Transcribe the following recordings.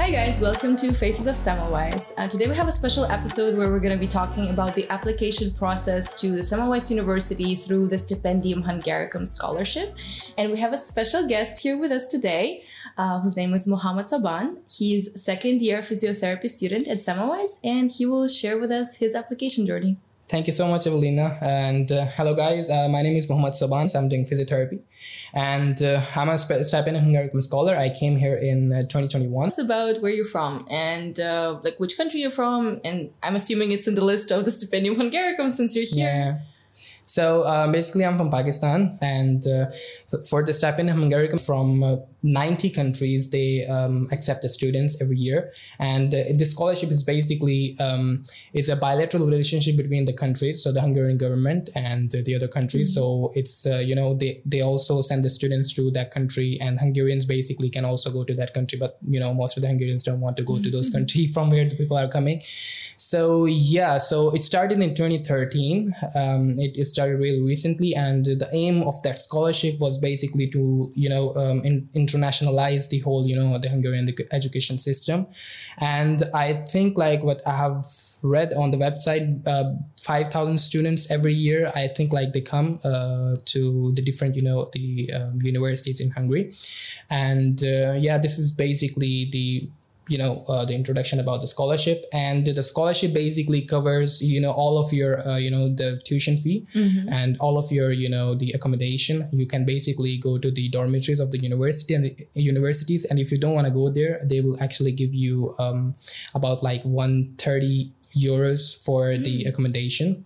Hi guys, welcome to Faces of Semmelweis. Uh, today we have a special episode where we're going to be talking about the application process to the Semmelweis University through the Stipendium Hungaricum Scholarship. And we have a special guest here with us today, uh, whose name is Mohammad Soban. He's second year physiotherapy student at Semmelweis, and he will share with us his application journey. Thank you so much, Evelina. And uh, hello, guys. Uh, my name is Mohammad Sabans. I'm doing physiotherapy. And uh, I'm a Stipendium Hungaricum scholar. I came here in uh, 2021. It's about where you're from and uh, like which country you're from. And I'm assuming it's in the list of the Stipendium Hungaricum since you're here. Yeah. So uh, basically, I'm from Pakistan, and uh, for the Stipendium Hungaricum from uh, 90 countries, they um, accept the students every year. And uh, the scholarship is basically um, is a bilateral relationship between the countries, so the Hungarian government and the other countries. Mm-hmm. So it's uh, you know they they also send the students to that country, and Hungarians basically can also go to that country. But you know most of the Hungarians don't want to go to those countries from where the people are coming. So yeah, so it started in 2013. Um, it, it started really recently, and the aim of that scholarship was basically to you know um, in, internationalize the whole you know the Hungarian education system, and I think like what I have read on the website uh, 5000 students every year i think like they come uh, to the different you know the um, universities in hungary. And uh, yeah this is basically the you know uh, the introduction about the scholarship and the scholarship basically covers you know all of your uh, you know the tuition fee mm-hmm. and all of your you know the accommodation you can basically go to the dormitories of the university and the universities and if you don't want to go there they will actually give you um, about like 130 euros for mm-hmm. the mm. accommodation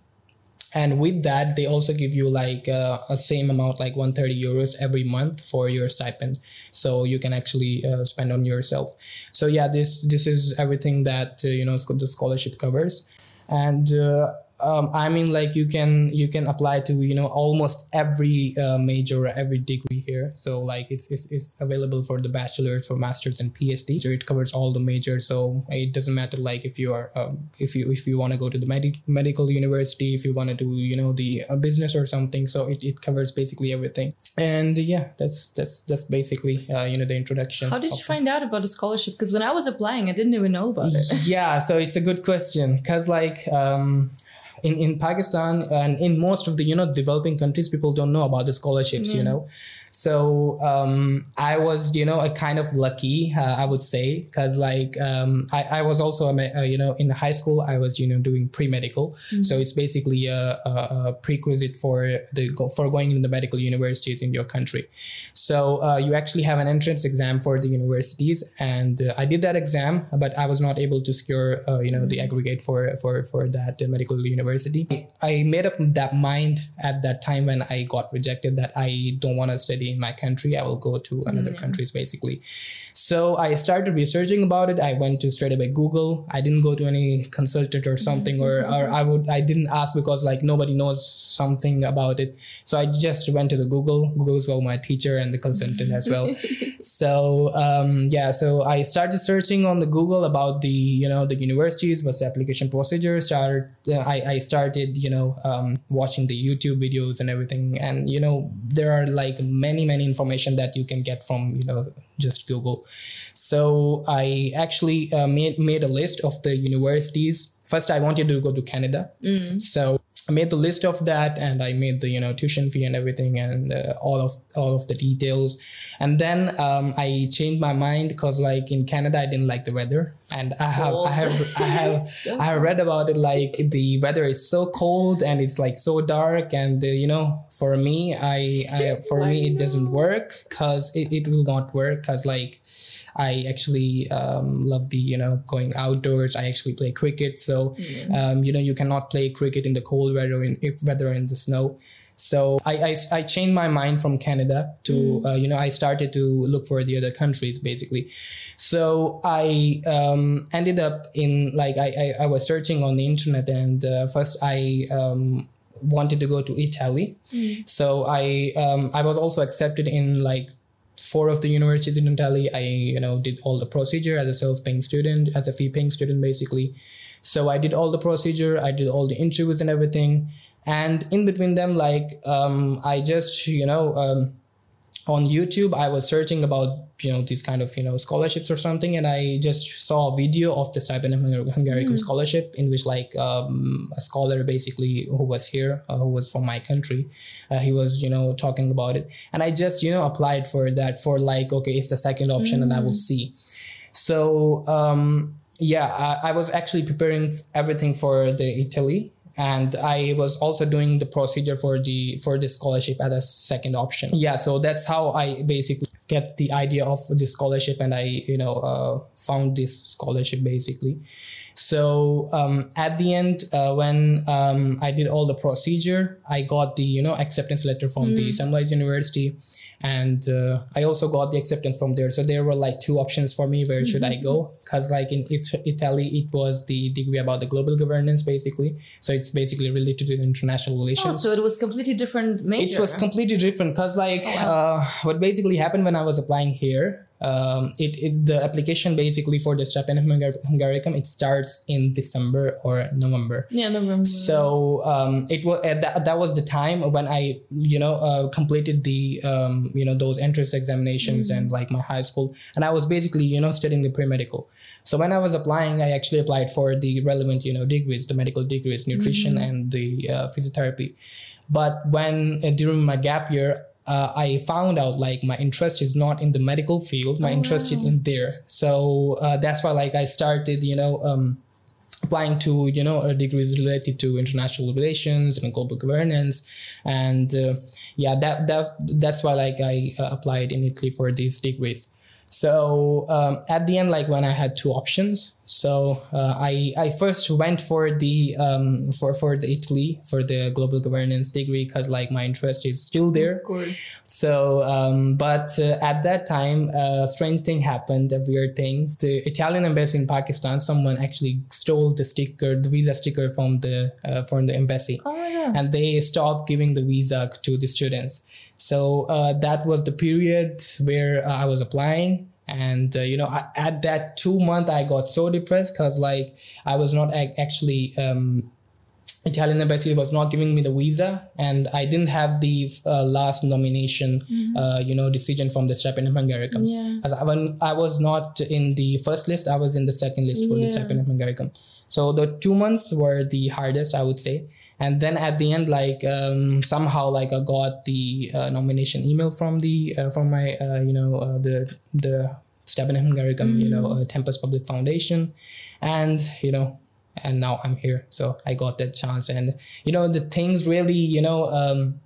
and with that they also give you like uh, a same amount like 130 euros every month for your stipend. So you can actually uh, spend on yourself. So yeah this this is everything that uh, you know the scholarship covers. And uh, um, I mean, like you can you can apply to you know almost every uh, major, every degree here. So like it's, it's it's available for the bachelor's, for masters, and PhD. So it covers all the majors. So it doesn't matter like if you are um, if you if you want to go to the med- medical university, if you want to do you know the uh, business or something. So it, it covers basically everything. And yeah, that's that's that's basically uh, you know the introduction. How did you find out about the scholarship? Because when I was applying, I didn't even know about it. yeah, so it's a good question because like um, in, in Pakistan and in most of the you know developing countries, people don't know about the scholarships. You hmm. know, so um, I was, you know, a kind of lucky, uh, I would say, because like um, I, I was also, a, uh, you know, in high school, I was, you know, doing pre medical. Mm-hmm. So it's basically a, a, a, prerequisite for the for going into the medical universities in your country. So uh, you actually have an entrance exam for the universities, and uh, I did that exam, but I was not able to secure, uh, you know, the mm-hmm. aggregate for for for that medical university. I made up that mind at that time when I got rejected that I don't want to study in my country i will go to another mm-hmm. countries basically. So i started researching about it. I went to straight away google. I didn't go to any consultant or something or, or i would i didn't ask because like nobody knows something about it. So i just went to the google. Google is well my teacher and the consultant as well. So um, yeah so i started searching on the google about the you know the universities what's the application procedure started uh, I, I started you know um, watching the youtube videos and everything. And you know there are like many many many information that you can get from you know just google. So i actually uh, made made a list of the universities. First i wanted to go to canada. Mm. so I made the list of that and I made the you know tuition fee and everything and uh, all of all of the details and then um, I changed my mind because like in Canada I didn't like the weather and I have cold. I have I have so I have read about it like the weather is so cold and it's like so dark and uh, you know for me I, I for me it doesn't work because it, it will not work because like I actually um, love the you know going outdoors. I actually play cricket, so mm-hmm. um, you know you cannot play cricket in the cold weather in weather in the snow. So I, I, I, changed my mind from Canada to, mm. uh, you know, I started to look for the other countries basically. So I um, ended up in like, I, I, I, was searching on the internet and uh, first I um, wanted to go to Italy. Mm. So I, um, I was also accepted in like four of the universities in Italy. I, you know, did all the procedure as a self-paying student, as a fee-paying student, basically. So I did all the procedure. I did all the interviews and everything. And in between them, like, um, I just, you know, um, on YouTube, I was searching about you know these kind of you know scholarships or something, and I just saw a video of the Stipendium Hungaricum mm. scholarship in which like um, a scholar basically who was here, uh, who was from my country, uh, he was you know talking about it, and I just you know applied for that for like okay, it's the second option, mm. and I will mm. see. So um, yeah, I, I was actually preparing everything for the Italy and i was also doing the procedure for the for the scholarship as a second option. Yeah so that's how i basically get the idea of the scholarship and i you know uh, found this scholarship basically so um, at the end uh, when um, i did all the procedure i got the you know acceptance letter from mm. the Semmelweis university. And uh, i also got the acceptance from there. So there were like two options for me. Where mm-hmm. should i go? Because like in italy it was the degree about the global governance basically. So it's basically related to international relations. Oh, so it was completely different major. It was completely different because like oh, wow. uh, what basically happened when i was applying here um, it, it the application basically for the Stipendium Hungaricum it starts in December or November. Yeah, November. So um, it was uh, that, that was the time when I you know uh, completed the um, you know those entrance examinations mm-hmm. and like my high school, and I was basically you know studying the pre medical. So when I was applying, I actually applied for the relevant you know degrees, the medical degrees, nutrition mm-hmm. and the uh, physiotherapy. But when uh, during my gap year, uh, I found out like my interest is not in the medical field. My oh, interest wow. is in there. So uh, that's why like I started, you know, um, applying to you know degrees related to international relations and global governance, and uh, yeah, that that that's why like I uh, applied in Italy for these degrees. So um, at the end, like when I had two options, so uh, I I first went for the um, for for the Italy for the global governance degree because like my interest is still there. Of course. So um, but uh, at that time, a strange thing happened, a weird thing. The Italian embassy in Pakistan, someone actually stole the sticker, the visa sticker from the uh, from the embassy, oh God. and they stopped giving the visa to the students. So uh, that was the period where uh, I was applying. And, uh, you know, I, at that two month, I got so depressed because, like, I was not actually, um, Italian embassy was not giving me the visa, and I didn't have the uh, last nomination, mm-hmm. uh, you know, decision from the Stipendium Hungaricum. Yeah. As I, when I was not in the first list, I was in the second list for yeah. the Stipendium Hungaricum. So the two months were the hardest, I would say and then at the end like um, somehow like i got the uh, nomination email from the uh, from my uh, you know uh, the the Stipendium Hungaricum, mm. you know, mm. Uh, Tempus Public Foundation, and you know, and now I'm here. So I got that chance, and you know, the things really, you know, um,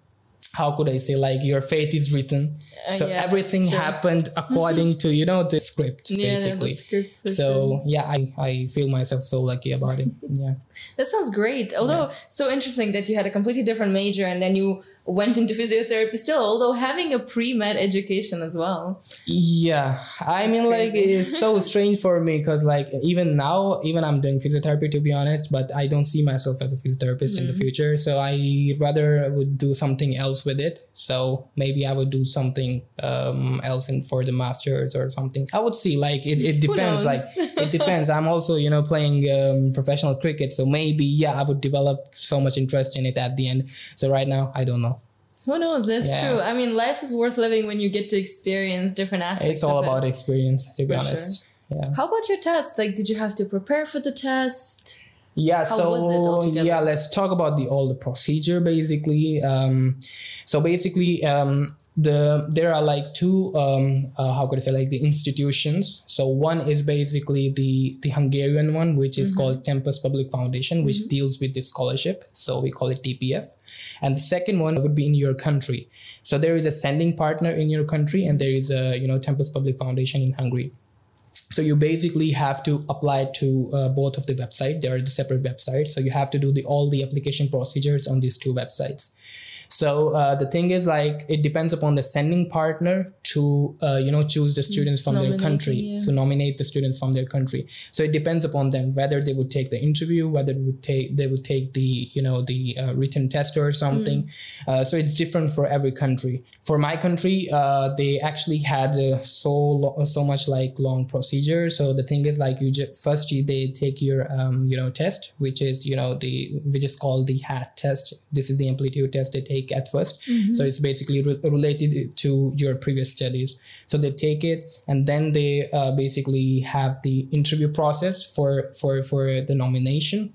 how could I say like your fate is written. Uh, so yeah, everything happened according to you know the script yeah, basically. Script so sure. yeah, I, I feel myself so lucky about it. Yeah. that sounds great. Although yeah. so interesting that you had a completely different major and then you went into physiotherapy still, although having a pre-med education as well. Yeah. I That's mean crazy. like it's so strange for me because like even now, even I'm doing physiotherapy to be honest, but I don't see myself as a physiotherapist mm-hmm. in the mm. future. So I rather would do something else with it. So maybe I would do something um, else in for the masters or something. I would see like it, it depends. like it depends. I'm also, you know, playing um, professional cricket. So maybe yeah, I would develop so much interest in it at the end. So right now I don't know. Who knows? That's yeah. true. I mean, life is worth living when you get to experience different aspects. It's all about it. experience, to be for honest. Sure. Yeah. How about your test? Like, did you have to prepare for the test? Yeah, How so yeah, let's talk about the all the procedure basically. Um, so basically, um, the there are like two um, uh, how could I say like the institutions. So one is basically the the Hungarian one, which is mm-hmm. called Tempus Public Foundation, which mm-hmm. deals with the scholarship. So we call it TPF and the second one would be in your country so there is a sending partner in your country and there is a you know tempus public foundation in hungary so you basically have to apply to uh, both of the website they are the separate websites so you have to do the all the application procedures on these two websites so uh, the thing is like it depends upon the sending partner to uh, you know choose the students from their country yeah. to nominate the students from their country. So it depends upon them whether they would take the interview, whether it would take they would take the you know the uh, written test or something. Mm. so it's different for every country. For my country, uh, they actually had uh, so lo- so much like long procedure. So the thing is like you just first they take your um, you know test, which is you know the which is called the HAT test. This is the aptitude test they take at 1st So it's basically re- related to your previous studies. So they take it and then they uh, basically have the interview process for for for the nomination.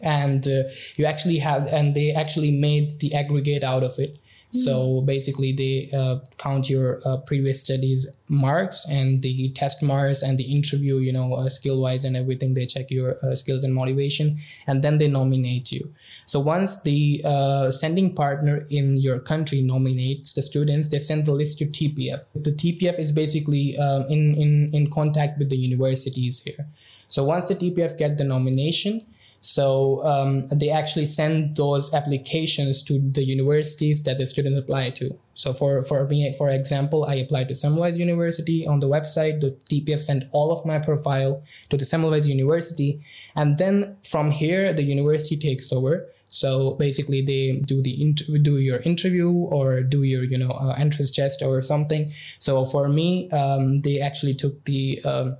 And uh, you actually have and they actually made the aggregate out of it so basically they uh, count your uh, previous studies marks and the test marks and the interview you know uh, skill wise and everything. They check your uh, skills and motivation and then they nominate you. So once the uh, sending partner in your country nominates the students they send the list to tpf the tpf is basically um, in, in in contact with the universities here. So once the tpf get the nomination so um, they actually send those applications to the universities that the students apply to. So for, for me, for example, I applied to Semmelweis University on the website. The TPF sent all of my profile to the Semmelweis University. And then from here, the university takes over. So basically, they do the inter- do your interview or do your you know uh, entrance test or something. So for me, um, they actually took the um,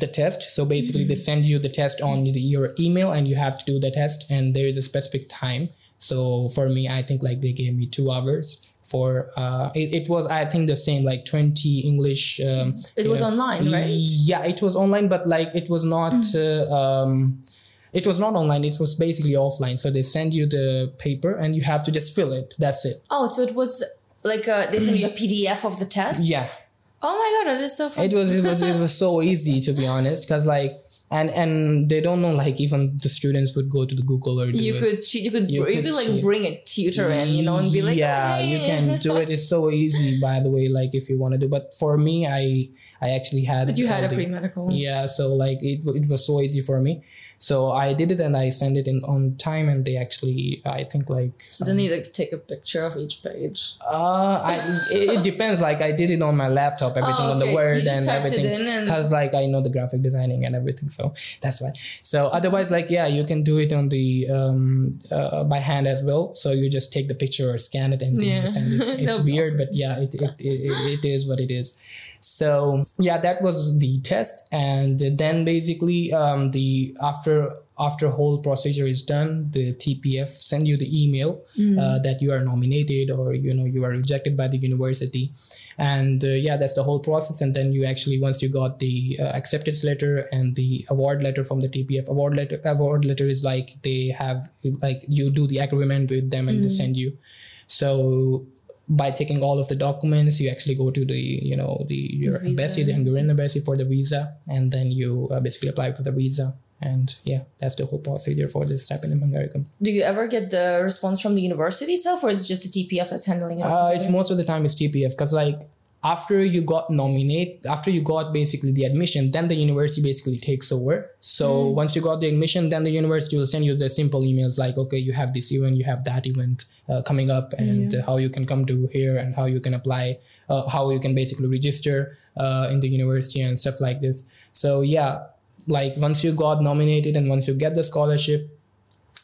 the test. So basically, they send you the test on your email, and you have to do the test. And there is a specific time. So for me, I think like they gave me two hours for uh it, it was i think the same like 20 english um It was know, online, right? yeah it was online but like it was not uh, um it was not online it was basically offline so they send you the paper and you have to just fill it that's it Oh, so it was like uh, they sent you a PDF of the test. yeah Oh my god, that is so fun. it was it was it was so easy to be honest because like and and they don't know like even the students would go to the google or you could cheat. You could. You You, could could like cheat. bring a tutor in, you know, and be like, yeah you can do it it's so easy by the way like if you want to do but for me i i actually had But you had a pre medical. yeah so like it, it was so easy for me so i did it and i sent it in on time and they actually i think like So then you like take a picture of each page. uh i it, it depends. Like i did it on my laptop everything Oh, on the okay. Word and everything. in and- because like i know the graphic designing and everything so that's why. So otherwise like yeah you can do it on the um uh, by hand as well. So you just take the picture or scan it and then Yeah. you send it. It's No weird but yeah it, it, it, it is what it is so yeah that was the test. And then basically um the after after whole procedure is done the tpf send you the email uh, that you are nominated or you know you are rejected by the university. And uh, yeah that's the whole process. And then you actually once you got the uh, acceptance letter and the award letter from the tpf award letter award letter is like they have like you do the agreement with them and they send you. So by taking all of the documents you actually go to the you know the your Visa. embassy the hungarian embassy for the visa and then you uh, basically apply for the visa and yeah that's the whole procedure for this stipend in hungary Do you ever get the response from the university itself, or is it just the TPF that's handling it? Uh, it's most of the time it's TPF because like after you got nominate after you got basically the admission then the university basically takes over. So once you got the admission then the university will send you the simple emails like okay you have this event you have that event uh, coming up and uh, how you can come to here and how you can apply uh, how you can basically register uh, in the university and stuff like this. So yeah like once you got nominated and once you get the scholarship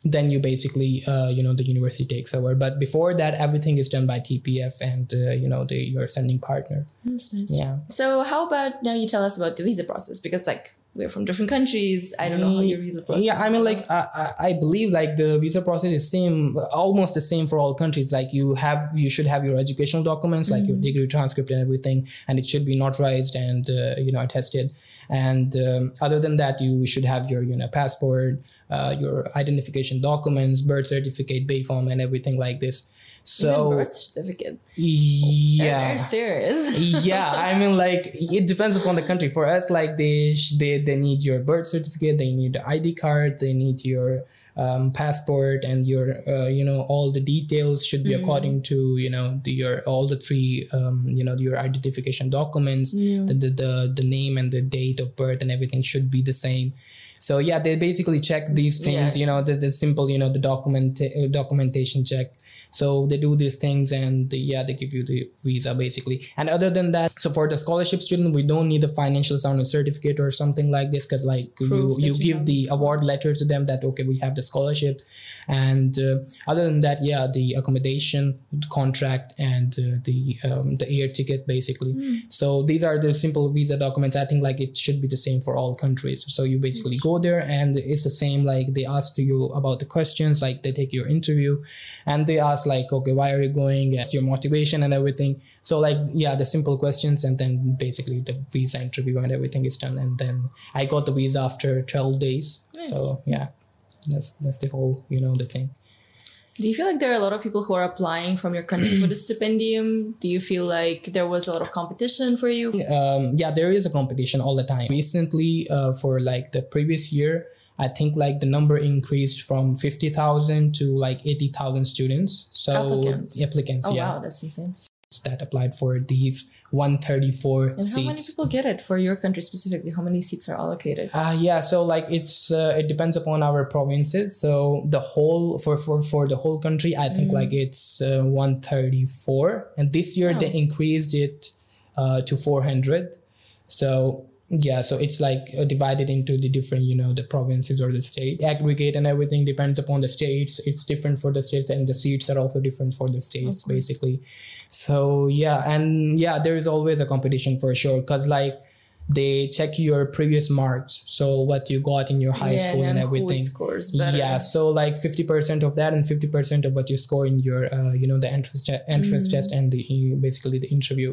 then you basically uh, you know the university takes over but before that everything is done by tpf and uh, you know the your sending partner That's nice. yeah So how about now you tell us about the visa process because like we're from different countries. I don't know how your visa process. yeah i mean like I, I I believe like the visa process is same almost the same for all countries like you have you should have your educational documents like your degree transcript and everything and it should be notarized and uh, you know attested and um, other than that you should have your you know passport uh, your identification documents birth certificate B-form and everything like this. Even so birth certificate. yeah. They're serious. yeah i mean like it depends upon the country. For us like they they, they need your birth certificate they need the id card they need your um, passport and your uh, you know all the details should be according to you know the your all the three um, you know your identification documents. The, the the the name and the date of birth and everything should be the same so yeah they basically check these things Yeah. you know the, the simple you know the document uh, documentation check so they do these things and yeah they give you the visa basically. And other than that so for the scholarship student we don't need a financial soundness certificate or something like this because like you you you give the the award letter to them that okay we have the scholarship. And uh, other than that yeah the accommodation the contract and uh, the um, the air ticket basically. So these are the simple visa documents. I think like it should be the same for all countries. So you basically go go there and it's the same like they ask you about the questions like they take your interview and they ask like okay why are you going what's your motivation and everything so like yeah the simple questions and then basically the visa interview and everything is done and then i got the visa after 12 days Nice. so yeah that's that's the whole you know the thing Do you feel like there are a lot of people who are applying from your country for the stipendium? Do you feel like there was a lot of competition for you? um, yeah, there is a competition all the time. Recently, uh, for like the previous year, I think like the number increased from fifty thousand to like eighty thousand students. So Applicants. applicants, Oh yeah, wow, that's insane. that applied for these one thirty four And how many people get it for your country specifically? How many seats are allocated? Uh, yeah, so like it's uh, it depends upon our provinces. So the whole for for for the whole country, I think like it's uh, one thirty four, and this year they Oh. increased it uh, to four hundred. So yeah, so it's like uh, divided into the different you know the provinces or the state aggregate and everything depends upon the states. It's different for the states, and the seats are also different for the states basically. So yeah, and yeah, there is always a competition for sure because like they check your previous marks. So what you got in your high school and everything Who scores better? yeah so like 50% of that and 50% of what you score in your uh, you know the entrance te- entrance Mm. test and the basically the interview.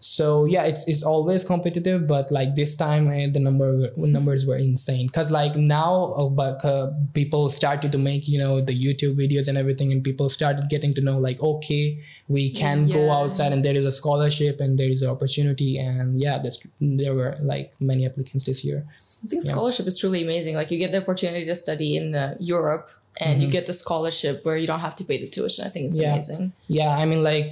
So yeah it's, it's always competitive but like this time uh, the number numbers were insane. Because like now uh, but uh, people started to make you know the youtube videos and everything and people started getting to know like okay we can go outside and there is a scholarship and there is an opportunity and yeah this, there were like many applicants this year I think Yeah. scholarship is truly amazing. Like you get the opportunity to study in uh, Europe and you Mhm. get the scholarship where you don't have to pay the tuition. I think it's Yeah. amazing. yeah i mean like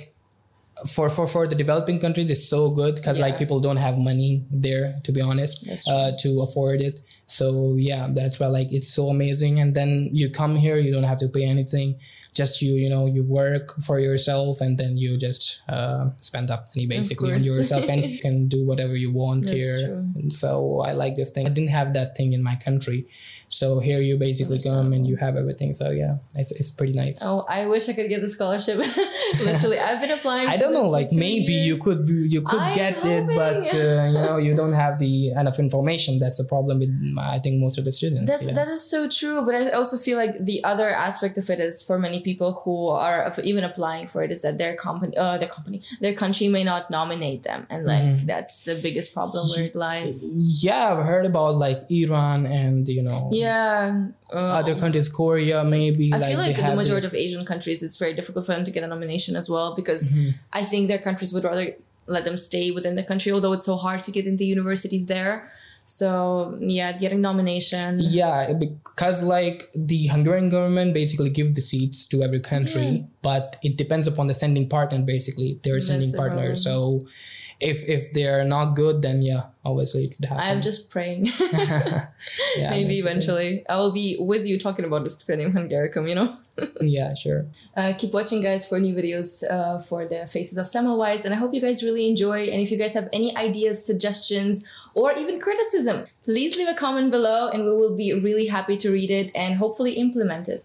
for for for the developing countries it's so good because like people don't have money there to be honest uh to afford it so yeah that's why like it's so amazing and then you come here you don't have to pay anything just you you know you work for yourself and then you just uh spend up money basically on yourself and you can do whatever you want That's here. so i like this thing. I didn't have that thing in my country so here you basically come and you have everything so yeah it's, it's pretty nice Oh, I wish I could get the scholarship. Literally, I've been applying. I don't know. Like maybe you could you could I'm get it, but uh, you know you don't have the enough information. That's the problem with I think most of the students. That's yeah. that is so true, but I also feel like the other aspect of it is for many people who are even applying for it is that their company, uh, their company, their country may not nominate them, and like Mhm. that's the biggest problem where it lies. yeah, I've heard about like Iran and you know Yeah, uh, other countries, Korea maybe. I feel like the majority of Asian countries, it's very difficult for them to get a nomination as well because Mhm. I think their countries would rather let them stay within the country, although it's so hard to get into universities there. So yeah, getting nomination. Yeah, because like the Hungarian government basically give the seats to every country, Yeah. but it depends upon the sending partner. Basically, their sending the partner. problem. So if if they're not good, then yeah, obviously it could happen. I'm just praying. Yeah, Maybe basically. eventually. I will be with you talking about this Stipendium Hungaricum, you know? Yeah, sure. Uh, keep watching, guys, for new videos uh, for the Faces of Semmelweis. And I hope you guys really enjoy. And if you guys have any ideas, suggestions, or even criticism, please leave a comment below and we will be really happy to read it and hopefully implement it.